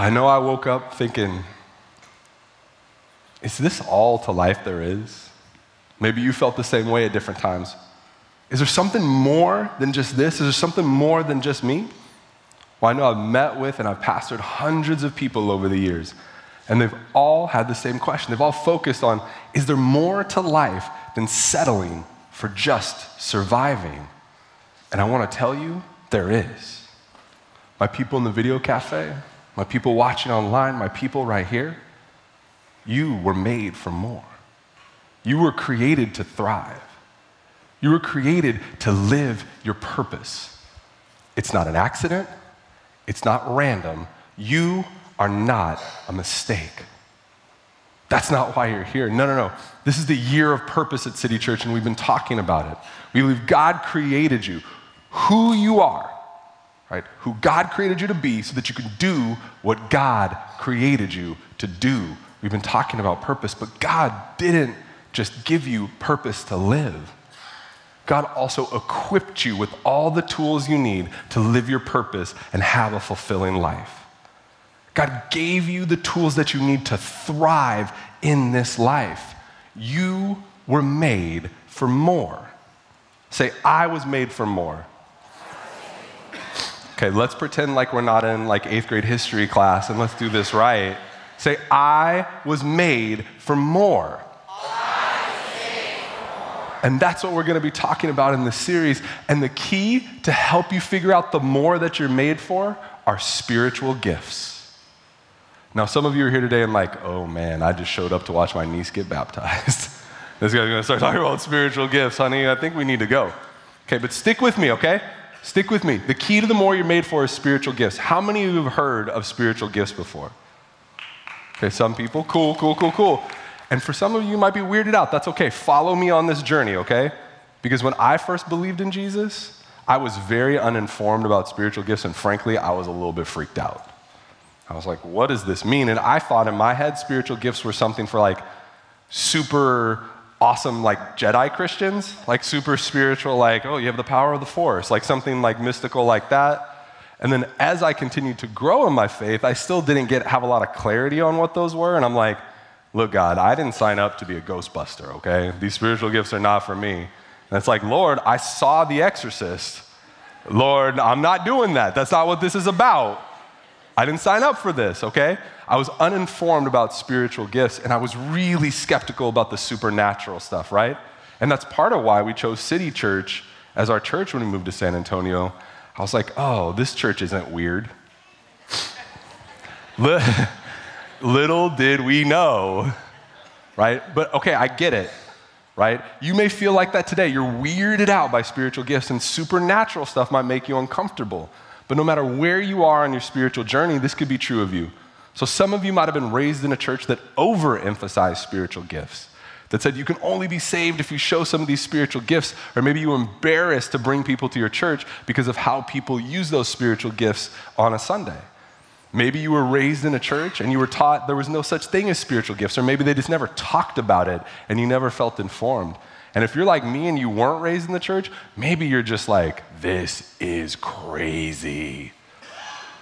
I know I woke up thinking, is this all to life there is? Maybe you felt the same way at different times. Is there something more than just this? Is there something more than just me? Well, I know I've met with and I've pastored hundreds of people over the years, and they've all had the same question. They've all focused on is there more to life than settling for just surviving? And I want to tell you, there is. My people in the video cafe, my people watching online, my people right here, you were made for more. You were created to thrive. You were created to live your purpose. It's not an accident, it's not random. You are not a mistake. That's not why you're here. No, no, no. This is the year of purpose at City Church, and we've been talking about it. We believe God created you, who you are, right? Who God created you to be so that you can do what God created you to do. We've been talking about purpose, but God didn't just give you purpose to live. God also equipped you with all the tools you need to live your purpose and have a fulfilling life. God gave you the tools that you need to thrive in this life. You were made for more. Say, I was made for more. Okay, let's pretend like we're not in like eighth grade history class and let's do this right. Say, I was made for more. And that's what we're going to be talking about in this series. And the key to help you figure out the more that you're made for are spiritual gifts. Now, some of you are here today and like, oh man, I just showed up to watch my niece get baptized. this guy's going to start talking about spiritual gifts, honey. I think we need to go. Okay, but stick with me, okay? Stick with me. The key to the more you're made for is spiritual gifts. How many of you have heard of spiritual gifts before? Okay, some people. Cool, cool, cool, cool. And for some of you, you might be weirded out. That's okay. Follow me on this journey, okay? Because when I first believed in Jesus, I was very uninformed about spiritual gifts, and frankly, I was a little bit freaked out. I was like, what does this mean? And I thought in my head, spiritual gifts were something for like super awesome, like Jedi Christians, like super spiritual, like, oh, you have the power of the Force, like something like mystical like that. And then as I continued to grow in my faith, I still didn't get have a lot of clarity on what those were. And I'm like, look, God, I didn't sign up to be a Ghostbuster, okay? These spiritual gifts are not for me. And it's like, Lord, I saw The Exorcist. Lord, I'm not doing that. That's not what this is about. I didn't sign up for this, okay? I was uninformed about spiritual gifts and I was really skeptical about the supernatural stuff, right? And that's part of why we chose City Church as our church when we moved to San Antonio. I was like, oh, this church isn't weird. Little did we know, right? But okay, I get it, right? You may feel like that today. You're weirded out by spiritual gifts, and supernatural stuff might make you uncomfortable. But no matter where you are on your spiritual journey, this could be true of you. So some of you might have been raised in a church that overemphasized spiritual gifts that said you can only be saved if you show some of these spiritual gifts, or maybe you were embarrassed to bring people to your church because of how people use those spiritual gifts on a Sunday. Maybe you were raised in a church and you were taught there was no such thing as spiritual gifts, or maybe they just never talked about it and you never felt informed. And if you're like me and you weren't raised in the church, maybe you're just like, this is crazy.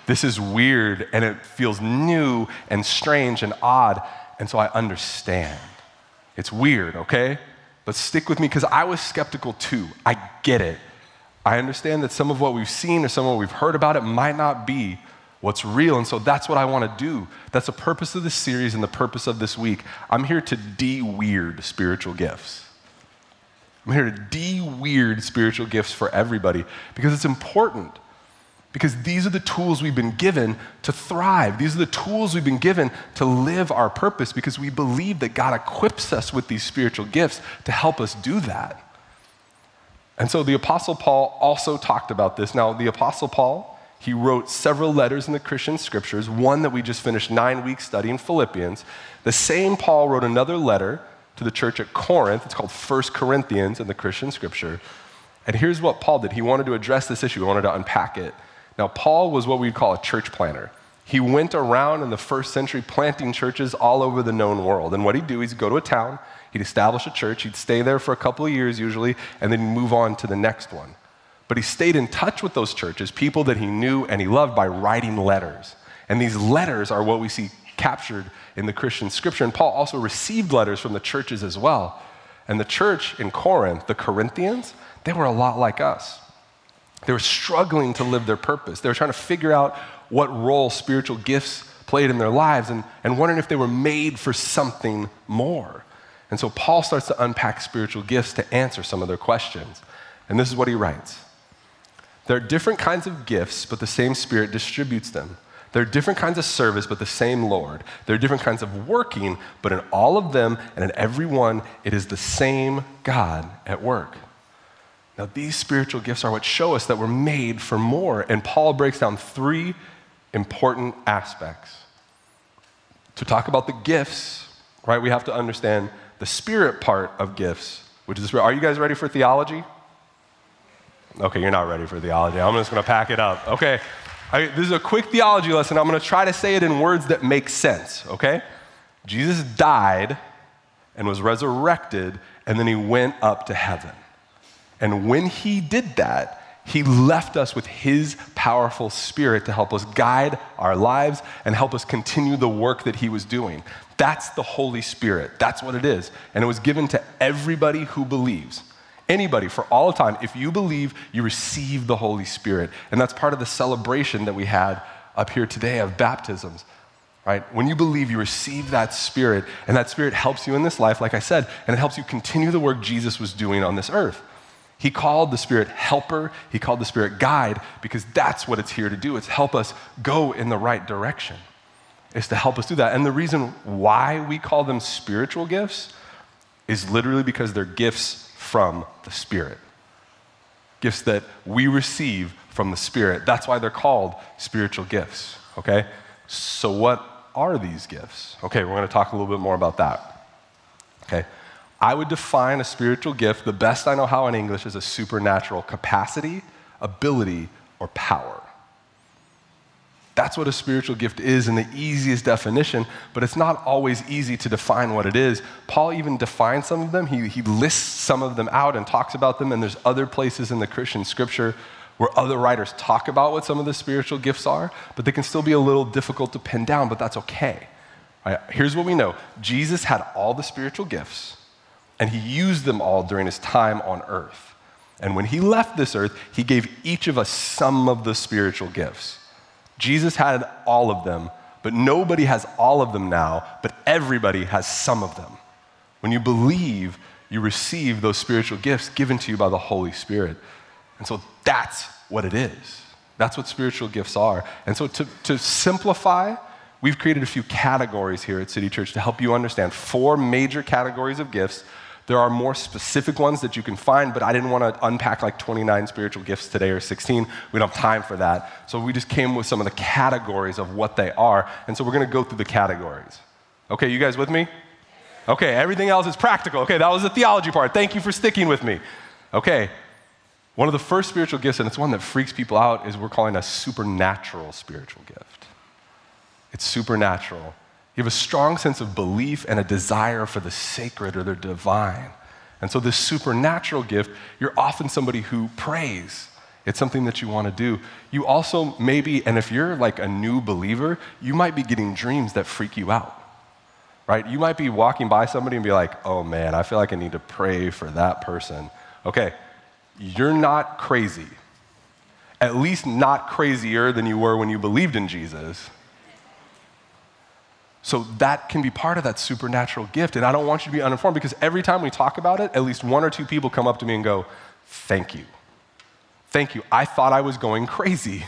This is weird and it feels new and strange and odd. And so I understand. It's weird, okay? But stick with me because I was skeptical too. I get it. I understand that some of what we've seen or some of what we've heard about it might not be what's real. And so that's what I want to do. That's the purpose of this series and the purpose of this week. I'm here to de weird spiritual gifts. I'm here to de weird spiritual gifts for everybody because it's important. Because these are the tools we've been given to thrive. These are the tools we've been given to live our purpose because we believe that God equips us with these spiritual gifts to help us do that. And so the Apostle Paul also talked about this. Now, the Apostle Paul, he wrote several letters in the Christian scriptures, one that we just finished nine weeks studying, Philippians. The same Paul wrote another letter to the church at Corinth. It's called First Corinthians in the Christian scripture. And here's what Paul did he wanted to address this issue, he wanted to unpack it. Now, Paul was what we'd call a church planter. He went around in the first century planting churches all over the known world. And what he'd do is he'd go to a town, he'd establish a church, he'd stay there for a couple of years usually, and then move on to the next one. But he stayed in touch with those churches, people that he knew and he loved, by writing letters. And these letters are what we see captured in the Christian scripture. And Paul also received letters from the churches as well. And the church in Corinth, the Corinthians, they were a lot like us. They were struggling to live their purpose. They were trying to figure out what role spiritual gifts played in their lives and, and wondering if they were made for something more. And so Paul starts to unpack spiritual gifts to answer some of their questions. And this is what he writes There are different kinds of gifts, but the same Spirit distributes them. There are different kinds of service, but the same Lord. There are different kinds of working, but in all of them and in every one, it is the same God at work. Now, these spiritual gifts are what show us that we're made for more. And Paul breaks down three important aspects. To talk about the gifts, right, we have to understand the spirit part of gifts, which is, are you guys ready for theology? Okay, you're not ready for theology. I'm just going to pack it up. Okay, I, this is a quick theology lesson. I'm going to try to say it in words that make sense, okay? Jesus died and was resurrected, and then he went up to heaven. And when he did that, he left us with his powerful spirit to help us guide our lives and help us continue the work that he was doing. That's the Holy Spirit. That's what it is. And it was given to everybody who believes. Anybody for all time, if you believe, you receive the Holy Spirit. And that's part of the celebration that we had up here today of baptisms. Right? When you believe, you receive that spirit, and that spirit helps you in this life, like I said, and it helps you continue the work Jesus was doing on this earth. He called the Spirit helper, he called the Spirit guide, because that's what it's here to do. It's help us go in the right direction. It's to help us do that. And the reason why we call them spiritual gifts is literally because they're gifts from the Spirit. Gifts that we receive from the Spirit. That's why they're called spiritual gifts, okay? So, what are these gifts? Okay, we're gonna talk a little bit more about that. Okay, I would define a spiritual gift, the best I know how in English, as a supernatural capacity, ability, or power. That's what a spiritual gift is in the easiest definition, but it's not always easy to define what it is. Paul even defines some of them. He, he lists some of them out and talks about them, and there's other places in the Christian scripture where other writers talk about what some of the spiritual gifts are, but they can still be a little difficult to pin down, but that's okay. Right, here's what we know Jesus had all the spiritual gifts, and he used them all during his time on earth. And when he left this earth, he gave each of us some of the spiritual gifts. Jesus had all of them, but nobody has all of them now, but everybody has some of them. When you believe, you receive those spiritual gifts given to you by the Holy Spirit. And so that's what it is. That's what spiritual gifts are. And so to, to simplify, we've created a few categories here at City Church to help you understand four major categories of gifts there are more specific ones that you can find, but I didn't want to unpack like 29 spiritual gifts today or 16. We don't have time for that. So we just came with some of the categories of what they are. And so we're going to go through the categories. Okay, you guys with me? Okay, everything else is practical. Okay, that was the theology part. Thank you for sticking with me. Okay, one of the first spiritual gifts, and it's one that freaks people out, is we're calling a supernatural spiritual gift. It's supernatural. You have a strong sense of belief and a desire for the sacred or the divine. And so, this supernatural gift, you're often somebody who prays. It's something that you want to do. You also maybe, and if you're like a new believer, you might be getting dreams that freak you out, right? You might be walking by somebody and be like, oh man, I feel like I need to pray for that person. Okay, you're not crazy. At least not crazier than you were when you believed in Jesus. So that can be part of that supernatural gift. And I don't want you to be uninformed because every time we talk about it, at least one or two people come up to me and go, Thank you. Thank you. I thought I was going crazy.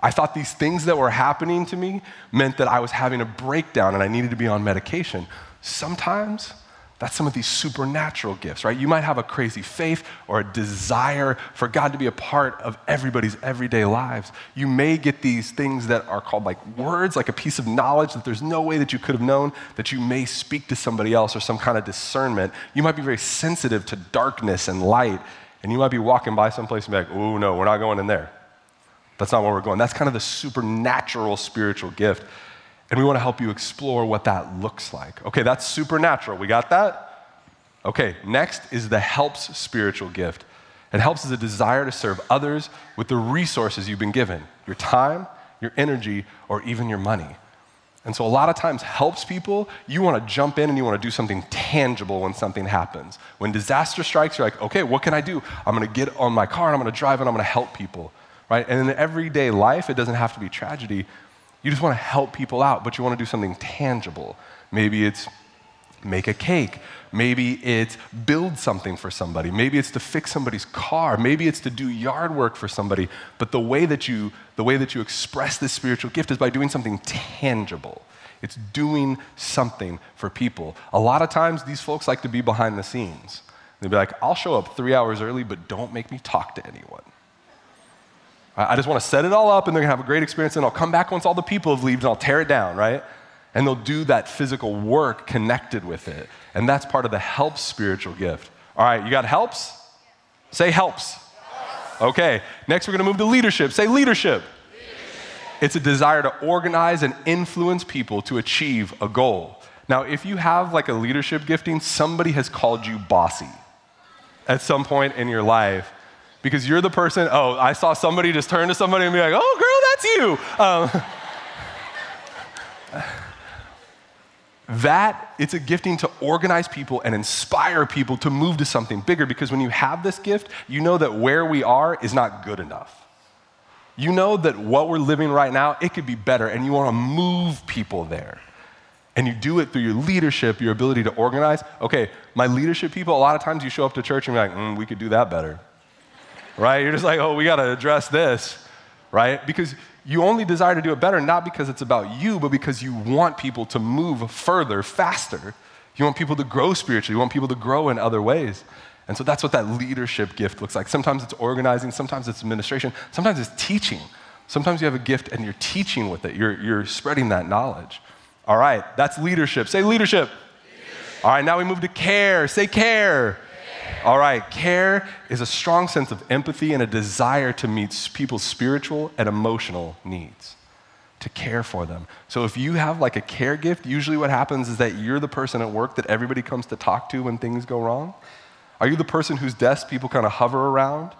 I thought these things that were happening to me meant that I was having a breakdown and I needed to be on medication. Sometimes that's some of these supernatural gifts, right? You might have a crazy faith or a desire for God to be a part of everybody's everyday lives. You may get these things that are called like words, like a piece of knowledge that there's no way that you could have known that you may speak to somebody else or some kind of discernment. You might be very sensitive to darkness and light, and you might be walking by someplace and be like, oh, no, we're not going in there. That's not where we're going. That's kind of the supernatural spiritual gift. And we want to help you explore what that looks like. Okay, that's supernatural. We got that? Okay, next is the helps spiritual gift. It helps is a desire to serve others with the resources you've been given your time, your energy, or even your money. And so, a lot of times, helps people, you want to jump in and you want to do something tangible when something happens. When disaster strikes, you're like, okay, what can I do? I'm going to get on my car and I'm going to drive and I'm going to help people, right? And in everyday life, it doesn't have to be tragedy. You just want to help people out, but you want to do something tangible. Maybe it's make a cake. Maybe it's build something for somebody. Maybe it's to fix somebody's car. Maybe it's to do yard work for somebody. But the way that you, the way that you express this spiritual gift is by doing something tangible. It's doing something for people. A lot of times, these folks like to be behind the scenes. They'd be like, I'll show up three hours early, but don't make me talk to anyone. I just want to set it all up and they're going to have a great experience, and I'll come back once all the people have left and I'll tear it down, right? and they'll do that physical work connected with it. And that's part of the help spiritual gift. All right, you got helps? Say helps. Okay, next we're gonna move to leadership. Say leadership. It's a desire to organize and influence people to achieve a goal. Now, if you have like a leadership gifting, somebody has called you bossy at some point in your life because you're the person, oh, I saw somebody just turn to somebody and be like, oh, girl, that's you. Um, that it's a gifting to organize people and inspire people to move to something bigger. Because when you have this gift you know that where we are is not good enough. You know that what we're living right now it could be better and you want to move people there. And you do it through your leadership your ability to organize. Okay my leadership people a lot of times you show up to church and you're like mm, we could do that better right you're just like oh we got to address this right because you only desire to do it better not because it's about you, but because you want people to move further, faster. You want people to grow spiritually, you want people to grow in other ways. And so that's what that leadership gift looks like. Sometimes it's organizing, sometimes it's administration, sometimes it's teaching. Sometimes you have a gift and you're teaching with it, you're, you're spreading that knowledge. All right, that's leadership. Say leadership. leadership. All right, now we move to care. Say care. All right, care is a strong sense of empathy and a desire to meet people's spiritual and emotional needs, to care for them. So if you have like a care gift, usually what happens is that you're the person at work that everybody comes to talk to when things go wrong. Are you the person whose desk people kind of hover around?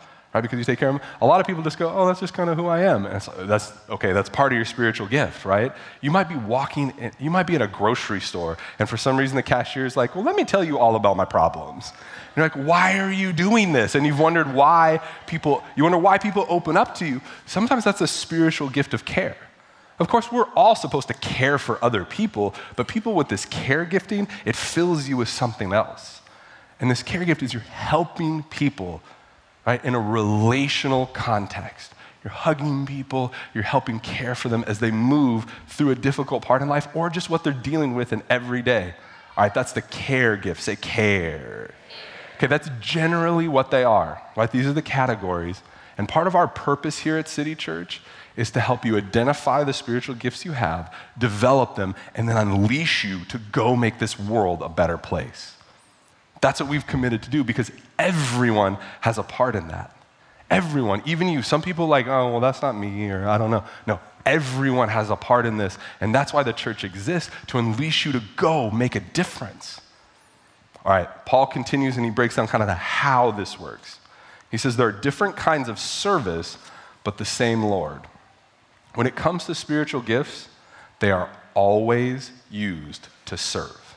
Because you take care of them. A lot of people just go, oh, that's just kind of who I am. And that's okay, that's part of your spiritual gift, right? You might be walking, in, you might be in a grocery store, and for some reason the cashier is like, well, let me tell you all about my problems. And you're like, why are you doing this? And you've wondered why people, you wonder why people open up to you. Sometimes that's a spiritual gift of care. Of course, we're all supposed to care for other people, but people with this care gifting, it fills you with something else. And this care gift is you're helping people right? In a relational context. You're hugging people, you're helping care for them as they move through a difficult part in life or just what they're dealing with in every day. All right, that's the care gift. Say care. Okay, that's generally what they are, right? These are the categories. And part of our purpose here at City Church is to help you identify the spiritual gifts you have, develop them, and then unleash you to go make this world a better place. That's what we've committed to do because everyone has a part in that. Everyone, even you. Some people like, oh, well, that's not me, or I don't know. No, everyone has a part in this. And that's why the church exists to unleash you to go make a difference. All right, Paul continues and he breaks down kind of the how this works. He says there are different kinds of service, but the same Lord. When it comes to spiritual gifts, they are always used to serve.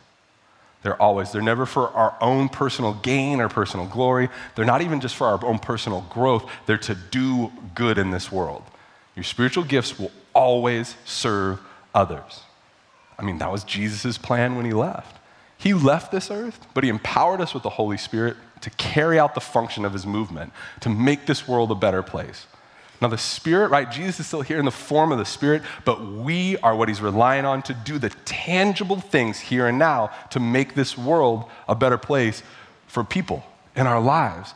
They're always, they're never for our own personal gain or personal glory. They're not even just for our own personal growth. They're to do good in this world. Your spiritual gifts will always serve others. I mean, that was Jesus' plan when he left. He left this earth, but he empowered us with the Holy Spirit to carry out the function of his movement, to make this world a better place. Now, the Spirit, right? Jesus is still here in the form of the Spirit, but we are what He's relying on to do the tangible things here and now to make this world a better place for people in our lives.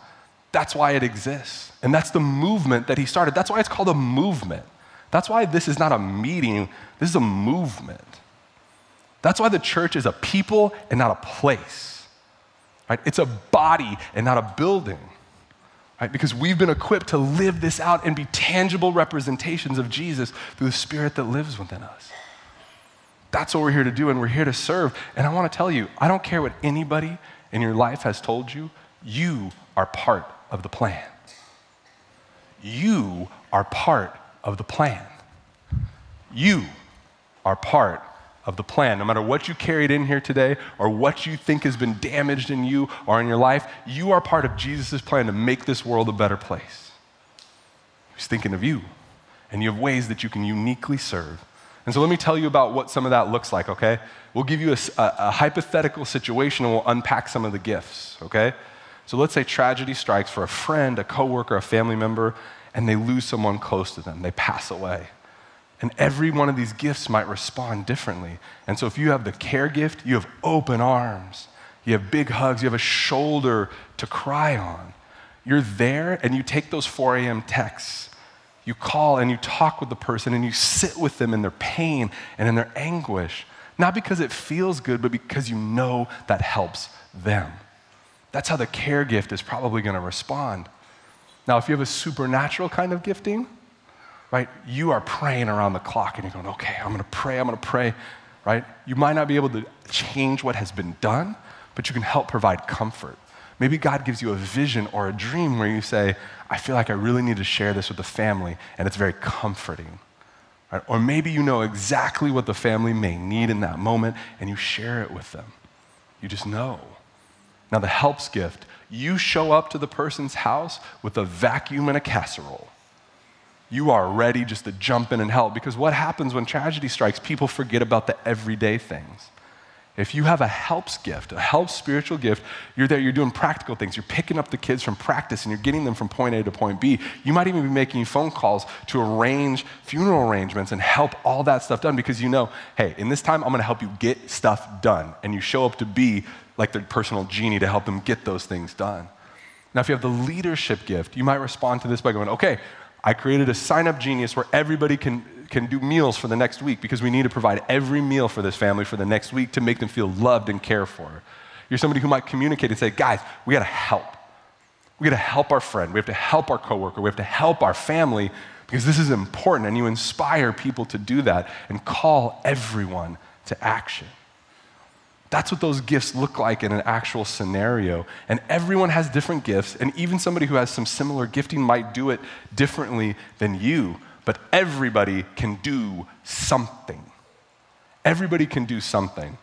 That's why it exists. And that's the movement that He started. That's why it's called a movement. That's why this is not a meeting, this is a movement. That's why the church is a people and not a place. Right? It's a body and not a building right? Because we've been equipped to live this out and be tangible representations of Jesus through the Spirit that lives within us. That's what we're here to do, and we're here to serve. And I want to tell you, I don't care what anybody in your life has told you, you are part of the plan. You are part of the plan. You are part of the plan. No matter what you carried in here today or what you think has been damaged in you or in your life, you are part of Jesus' plan to make this world a better place. He's thinking of you, and you have ways that you can uniquely serve. And so let me tell you about what some of that looks like, okay? We'll give you a, a, a hypothetical situation and we'll unpack some of the gifts, okay? So let's say tragedy strikes for a friend, a coworker, a family member, and they lose someone close to them. They pass away. And every one of these gifts might respond differently. And so if you have the care gift, you have open arms, you have big hugs, you have a shoulder to cry on. You're there and you take those 4 a.m. texts. You call and you talk with the person and you sit with them in their pain and in their anguish. Not because it feels good, but because you know that helps them. That's how the care gift is probably going to respond. Now, if you have a supernatural kind of gifting, right, you are praying around the clock and you're going, okay, I'm going to pray, I'm going to pray, right? You might not be able to change what has been done, but you can help provide comfort. Maybe God gives you a vision or a dream where you say, I feel like I really need to share this with the family, and it's very comforting. Right? Or maybe you know exactly what the family may need in that moment, and you share it with them. You just know. Now, the helps gift, you show up to the person's house with a vacuum and a casserole. You are ready just to jump in and help because what happens when tragedy strikes? People forget about the everyday things. If you have a helps gift, a helps spiritual gift, you're there, you're doing practical things. You're picking up the kids from practice and you're getting them from point A to point B. You might even be making phone calls to arrange funeral arrangements and help all that stuff done because you know, hey, in this time, I'm gonna help you get stuff done. And you show up to be like their personal genie to help them get those things done. Now, if you have the leadership gift, you might respond to this by going, okay, I created a sign up genius where everybody can can do meals for the next week because we need to provide every meal for this family for the next week to make them feel loved and cared for. You're somebody who might communicate and say, guys, we gotta help. We gotta help our friend. We have to help our coworker. We have to help our family because this is important. And you inspire people to do that and call everyone to action. That's what those gifts look like in an actual scenario. And everyone has different gifts, and even somebody who has some similar gifting might do it differently than you but everybody can do something. Everybody can do something.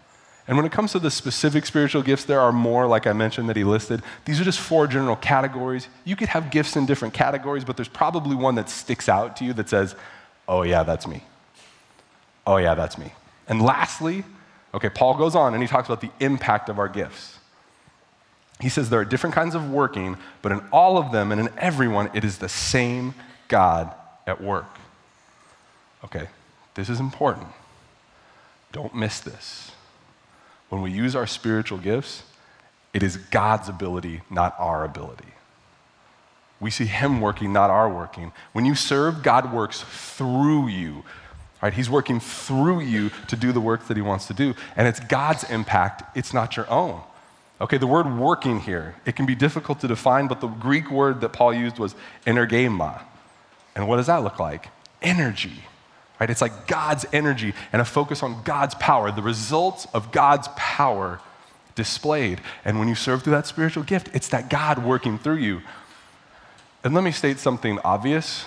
And when it comes to the specific spiritual gifts, there are more, like I mentioned, that he listed. These are just four general categories. You could have gifts in different categories, but there's probably one that sticks out to you that says, oh, yeah, that's me. Oh, yeah, that's me. And lastly, okay, Paul goes on and he talks about the impact of our gifts. He says there are different kinds of working, but in all of them and in everyone, it is the same God at work. Okay, this is important. Don't miss this. When we use our spiritual gifts, it is God's ability, not our ability. We see Him working, not our working. When you serve, God works through you. Right? He's working through you to do the work that He wants to do. And it's God's impact, it's not your own. Okay, the word working here, it can be difficult to define, but the Greek word that Paul used was energema. And what does that look like? Energy. Right? It's like God's energy and a focus on God's power, the results of God's power displayed. And when you serve through that spiritual gift, it's that God working through you. And let me state something obvious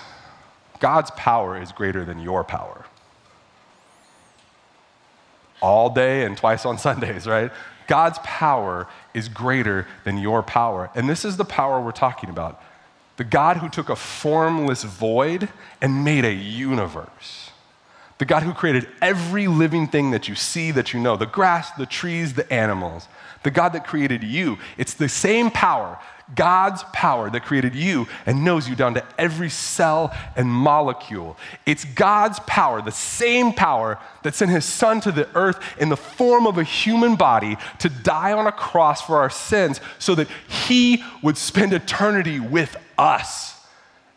God's power is greater than your power. All day and twice on Sundays, right? God's power is greater than your power. And this is the power we're talking about the God who took a formless void and made a universe. The God who created every living thing that you see, that you know the grass, the trees, the animals. The God that created you. It's the same power God's power that created you and knows you down to every cell and molecule. It's God's power, the same power that sent his son to the earth in the form of a human body to die on a cross for our sins so that he would spend eternity with us.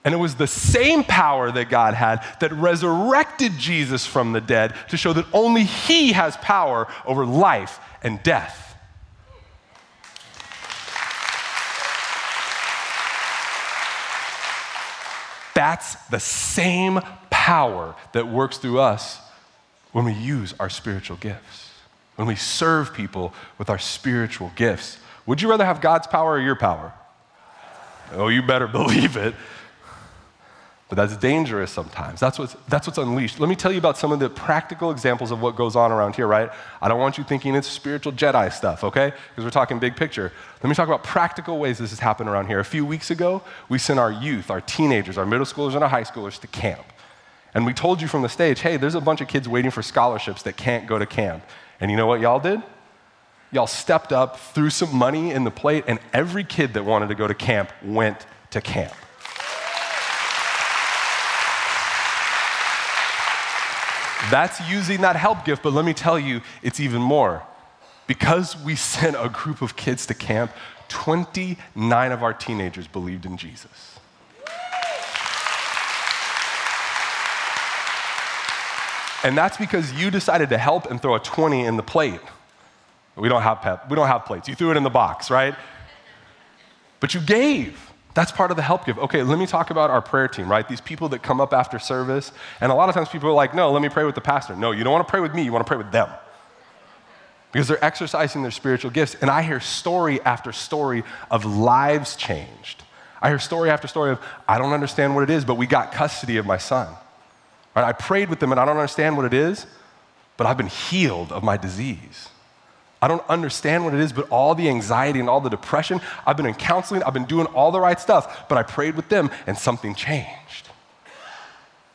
And it was the same power that God had that resurrected Jesus from the dead to show that only he has power over life and death. That's the same power that works through us when we use our spiritual gifts, when we serve people with our spiritual gifts. Would you rather have God's power or your power? Oh, you better believe it. But that's dangerous sometimes. That's what's, that's what's unleashed. Let me tell you about some of the practical examples of what goes on around here, right? I don't want you thinking it's spiritual Jedi stuff, okay? Because we're talking big picture. Let me talk about practical ways this has happened around here. A few weeks ago, we sent our youth, our teenagers, our middle schoolers, and our high schoolers to camp. And we told you from the stage, hey, there's a bunch of kids waiting for scholarships that can't go to camp. And you know what y'all did? Y'all stepped up, threw some money in the plate, and every kid that wanted to go to camp went to camp. That's using that help gift, but let me tell you, it's even more. Because we sent a group of kids to camp, 29 of our teenagers believed in Jesus. And that's because you decided to help and throw a 20 in the plate. We don't have pep, we don't have plates. You threw it in the box, right? But you gave. That's part of the help give. Okay, let me talk about our prayer team, right? These people that come up after service. And a lot of times people are like, no, let me pray with the pastor. No, you don't want to pray with me, you want to pray with them. Because they're exercising their spiritual gifts. And I hear story after story of lives changed. I hear story after story of, I don't understand what it is, but we got custody of my son. Right? I prayed with them and I don't understand what it is, but I've been healed of my disease. I don't understand what it is, but all the anxiety and all the depression, I've been in counseling, I've been doing all the right stuff, but I prayed with them and something changed.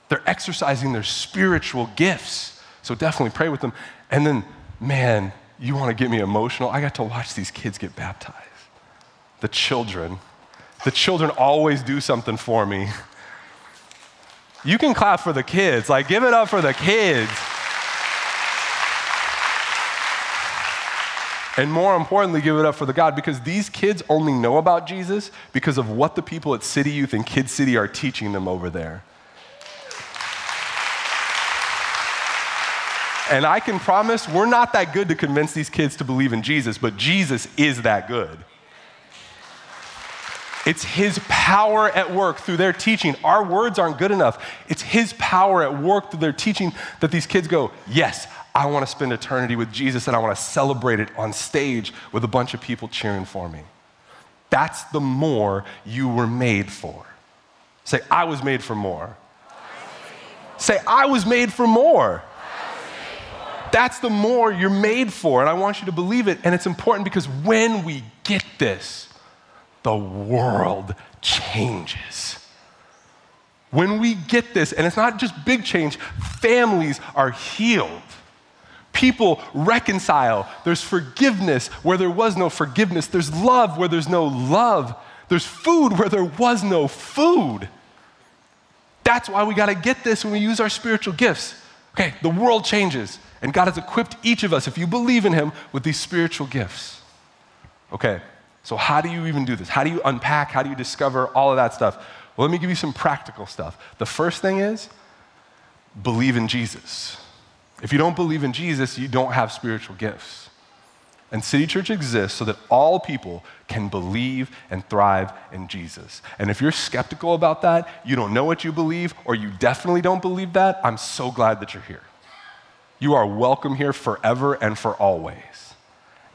They're exercising their spiritual gifts. So definitely pray with them. And then, man, you want to get me emotional? I got to watch these kids get baptized. The children. The children always do something for me. You can clap for the kids. Like, give it up for the kids. And more importantly, give it up for the God because these kids only know about Jesus because of what the people at City Youth and Kid City are teaching them over there. And I can promise we're not that good to convince these kids to believe in Jesus, but Jesus is that good. It's His power at work through their teaching. Our words aren't good enough. It's His power at work through their teaching that these kids go, Yes, I want to spend eternity with Jesus and I want to celebrate it on stage with a bunch of people cheering for me. That's the more you were made for. Say, I was made for more. Say, I was made for more. That's the more you're made for, and I want you to believe it. And it's important because when we get this, the world changes. When we get this, and it's not just big change, families are healed. People reconcile. There's forgiveness where there was no forgiveness. There's love where there's no love. There's food where there was no food. That's why we got to get this when we use our spiritual gifts. Okay, the world changes, and God has equipped each of us, if you believe in Him, with these spiritual gifts. Okay, so how do you even do this? How do you unpack? How do you discover all of that stuff? Well, let me give you some practical stuff. The first thing is believe in Jesus. If you don't believe in Jesus, you don't have spiritual gifts. And City Church exists so that all people can believe and thrive in Jesus. And if you're skeptical about that, you don't know what you believe, or you definitely don't believe that, I'm so glad that you're here. You are welcome here forever and for always.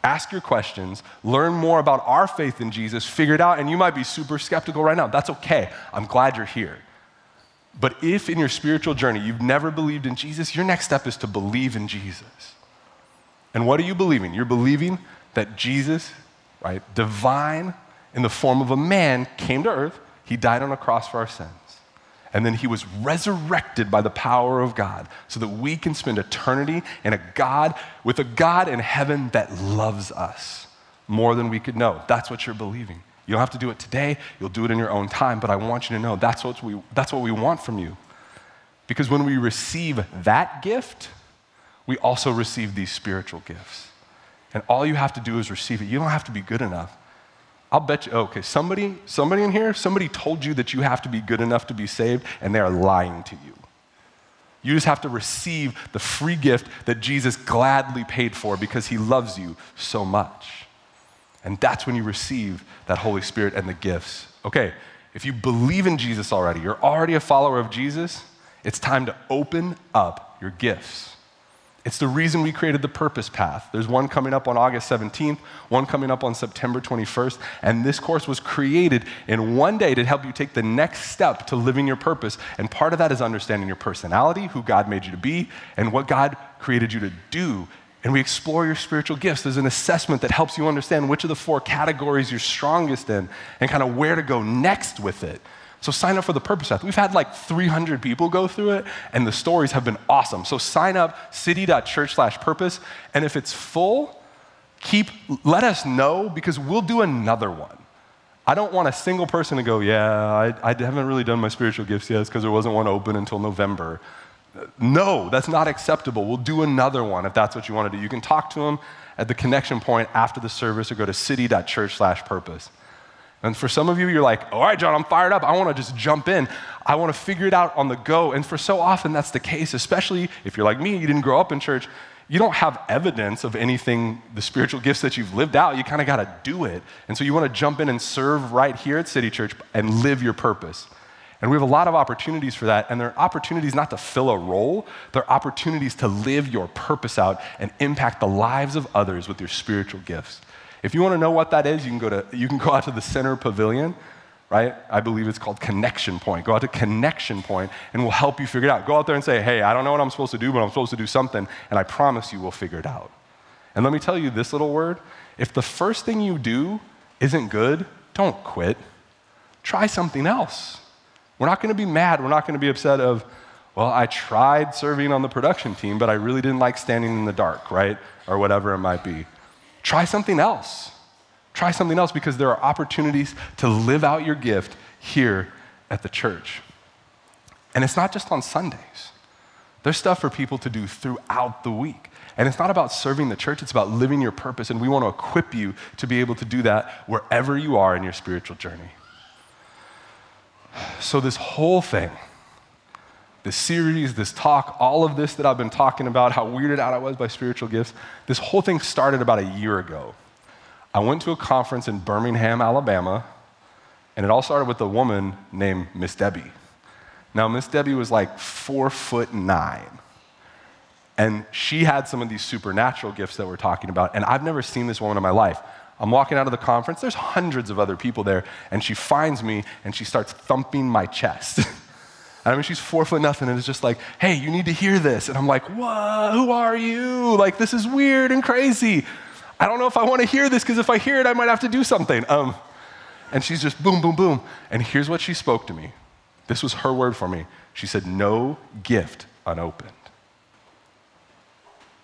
Ask your questions, learn more about our faith in Jesus, figure it out, and you might be super skeptical right now. That's okay. I'm glad you're here. But if in your spiritual journey you've never believed in Jesus, your next step is to believe in Jesus. And what are you believing? You're believing that Jesus, right, divine in the form of a man, came to earth, he died on a cross for our sins. And then he was resurrected by the power of God so that we can spend eternity in a God with a God in heaven that loves us more than we could know. That's what you're believing. You don't have to do it today, you'll do it in your own time, but I want you to know that's what we, that's what we want from you. Because when we receive that gift, we also receive these spiritual gifts. And all you have to do is receive it. You don't have to be good enough. I'll bet you, okay, somebody, somebody in here, somebody told you that you have to be good enough to be saved, and they are lying to you. You just have to receive the free gift that Jesus gladly paid for because he loves you so much. And that's when you receive that Holy Spirit and the gifts. Okay, if you believe in Jesus already, you're already a follower of Jesus, it's time to open up your gifts. It's the reason we created the Purpose Path. There's one coming up on August 17th, one coming up on September 21st, and this course was created in one day to help you take the next step to living your purpose. And part of that is understanding your personality, who God made you to be, and what God created you to do. And we explore your spiritual gifts. There's an assessment that helps you understand which of the four categories you're strongest in and kind of where to go next with it. So sign up for the Purpose Path. We've had like 300 people go through it, and the stories have been awesome. So sign up, city.church slash purpose, and if it's full, keep, let us know because we'll do another one. I don't want a single person to go, yeah, I, I haven't really done my spiritual gifts yet because there wasn't one open until November. No, that's not acceptable. We'll do another one if that's what you want to do. You can talk to them at the connection point after the service or go to city.church slash purpose. And for some of you, you're like, all right, John, I'm fired up. I want to just jump in. I want to figure it out on the go. And for so often, that's the case, especially if you're like me, you didn't grow up in church. You don't have evidence of anything, the spiritual gifts that you've lived out. You kind of got to do it. And so you want to jump in and serve right here at City Church and live your purpose. And we have a lot of opportunities for that. And they're opportunities not to fill a role, they're opportunities to live your purpose out and impact the lives of others with your spiritual gifts. If you want to know what that is, you can go to you can go out to the center pavilion, right? I believe it's called Connection Point. Go out to Connection Point and we'll help you figure it out. Go out there and say, "Hey, I don't know what I'm supposed to do, but I'm supposed to do something," and I promise you we'll figure it out. And let me tell you this little word, if the first thing you do isn't good, don't quit. Try something else. We're not going to be mad. We're not going to be upset of, well, I tried serving on the production team, but I really didn't like standing in the dark, right? Or whatever it might be. Try something else. Try something else because there are opportunities to live out your gift here at the church. And it's not just on Sundays, there's stuff for people to do throughout the week. And it's not about serving the church, it's about living your purpose. And we want to equip you to be able to do that wherever you are in your spiritual journey. So, this whole thing, this series, this talk, all of this that I've been talking about, how weirded out I was by spiritual gifts, this whole thing started about a year ago. I went to a conference in Birmingham, Alabama, and it all started with a woman named Miss Debbie. Now, Miss Debbie was like four foot nine. And she had some of these supernatural gifts that we're talking about. And I've never seen this woman in my life. I'm walking out of the conference, there's hundreds of other people there, and she finds me and she starts thumping my chest. I mean, she's four foot nothing, and it's just like, hey, you need to hear this. And I'm like, what? Who are you? Like, this is weird and crazy. I don't know if I want to hear this because if I hear it, I might have to do something. Um, and she's just boom, boom, boom. And here's what she spoke to me. This was her word for me. She said, No gift unopened.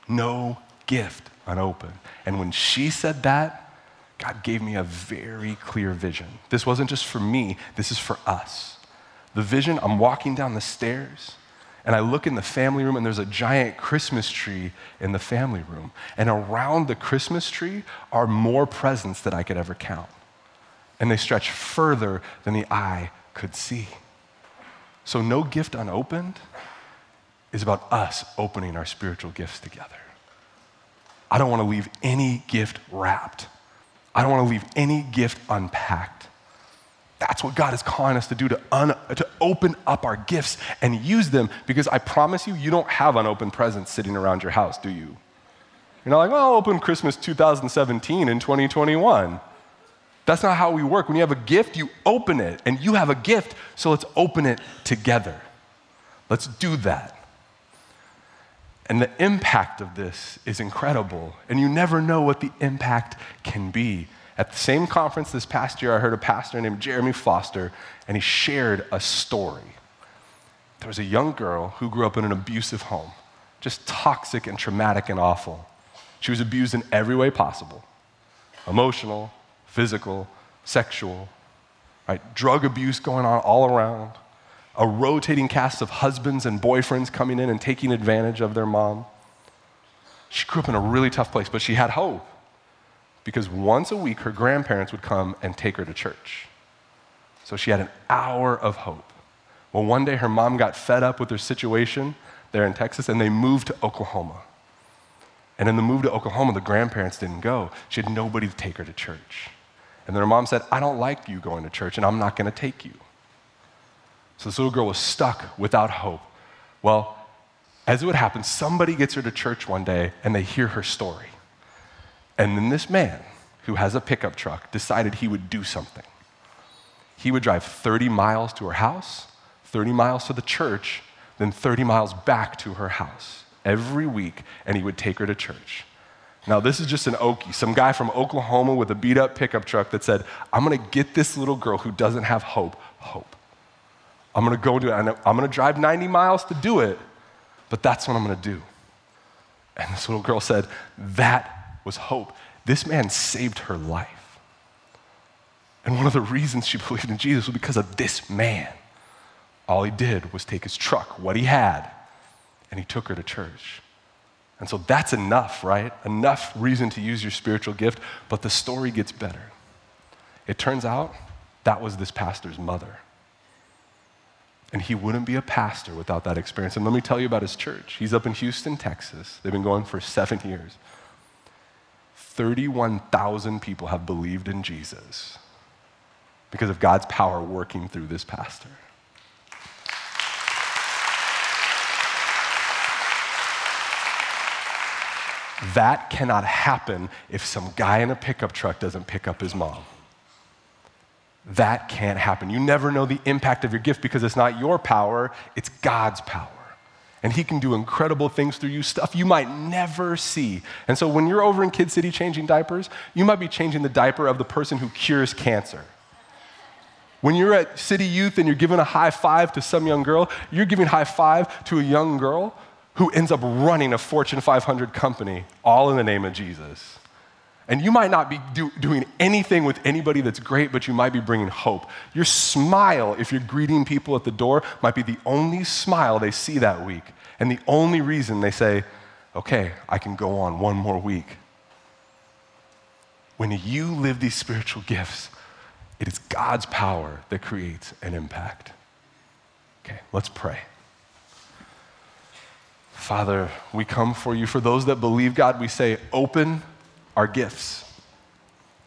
No gift unopened. And when she said that, God gave me a very clear vision. This wasn't just for me, this is for us. The vision, I'm walking down the stairs and I look in the family room and there's a giant Christmas tree in the family room. And around the Christmas tree are more presents than I could ever count. And they stretch further than the eye could see. So, no gift unopened is about us opening our spiritual gifts together. I don't want to leave any gift wrapped. I don't want to leave any gift unpacked. That's what God is calling us to do to, un, to open up our gifts and use them because I promise you, you don't have unopened presents sitting around your house, do you? You're not like, well, I'll open Christmas 2017 in 2021. That's not how we work. When you have a gift, you open it, and you have a gift, so let's open it together. Let's do that. And the impact of this is incredible. And you never know what the impact can be. At the same conference this past year, I heard a pastor named Jeremy Foster, and he shared a story. There was a young girl who grew up in an abusive home, just toxic and traumatic and awful. She was abused in every way possible emotional, physical, sexual, right? Drug abuse going on all around a rotating cast of husbands and boyfriends coming in and taking advantage of their mom. She grew up in a really tough place, but she had hope because once a week her grandparents would come and take her to church. So she had an hour of hope. Well, one day her mom got fed up with her situation there in Texas and they moved to Oklahoma. And in the move to Oklahoma, the grandparents didn't go. She had nobody to take her to church. And then her mom said, I don't like you going to church and I'm not going to take you. So this little girl was stuck without hope. Well, as it would happen, somebody gets her to church one day and they hear her story. And then this man, who has a pickup truck, decided he would do something. He would drive 30 miles to her house, 30 miles to the church, then 30 miles back to her house every week, and he would take her to church. Now, this is just an Okie, some guy from Oklahoma with a beat up pickup truck that said, I'm gonna get this little girl who doesn't have hope, hope. I'm gonna go do it. I'm gonna drive 90 miles to do it, but that's what I'm gonna do. And this little girl said, That was hope. This man saved her life. And one of the reasons she believed in Jesus was because of this man. All he did was take his truck, what he had, and he took her to church. And so that's enough, right? Enough reason to use your spiritual gift, but the story gets better. It turns out that was this pastor's mother. And he wouldn't be a pastor without that experience. And let me tell you about his church. He's up in Houston, Texas. They've been going for seven years. 31,000 people have believed in Jesus because of God's power working through this pastor. That cannot happen if some guy in a pickup truck doesn't pick up his mom. That can't happen. You never know the impact of your gift because it's not your power, it's God's power. And He can do incredible things through you, stuff you might never see. And so when you're over in Kid City changing diapers, you might be changing the diaper of the person who cures cancer. When you're at City Youth and you're giving a high five to some young girl, you're giving high five to a young girl who ends up running a Fortune 500 company, all in the name of Jesus. And you might not be do, doing anything with anybody that's great, but you might be bringing hope. Your smile, if you're greeting people at the door, might be the only smile they see that week. And the only reason they say, okay, I can go on one more week. When you live these spiritual gifts, it is God's power that creates an impact. Okay, let's pray. Father, we come for you. For those that believe, God, we say, open our gifts.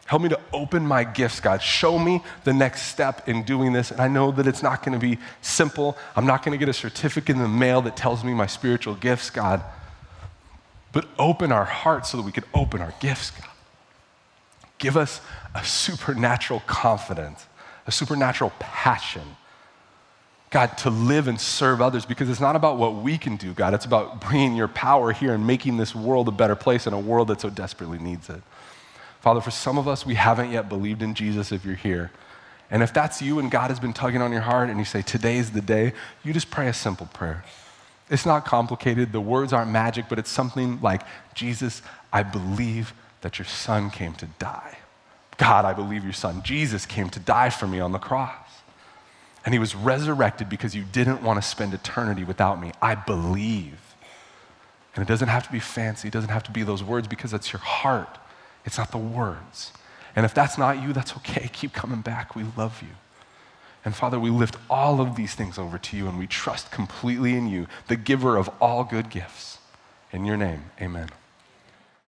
Help me to open my gifts, God. Show me the next step in doing this. And I know that it's not going to be simple. I'm not going to get a certificate in the mail that tells me my spiritual gifts, God. But open our hearts so that we can open our gifts, God. Give us a supernatural confidence, a supernatural passion God, to live and serve others because it's not about what we can do, God. It's about bringing your power here and making this world a better place in a world that so desperately needs it. Father, for some of us, we haven't yet believed in Jesus if you're here. And if that's you and God has been tugging on your heart and you say, today's the day, you just pray a simple prayer. It's not complicated. The words aren't magic, but it's something like, Jesus, I believe that your son came to die. God, I believe your son, Jesus, came to die for me on the cross. And he was resurrected because you didn't want to spend eternity without me. I believe. And it doesn't have to be fancy, it doesn't have to be those words because it's your heart, it's not the words. And if that's not you, that's okay. Keep coming back. We love you. And Father, we lift all of these things over to you and we trust completely in you, the giver of all good gifts. In your name, amen.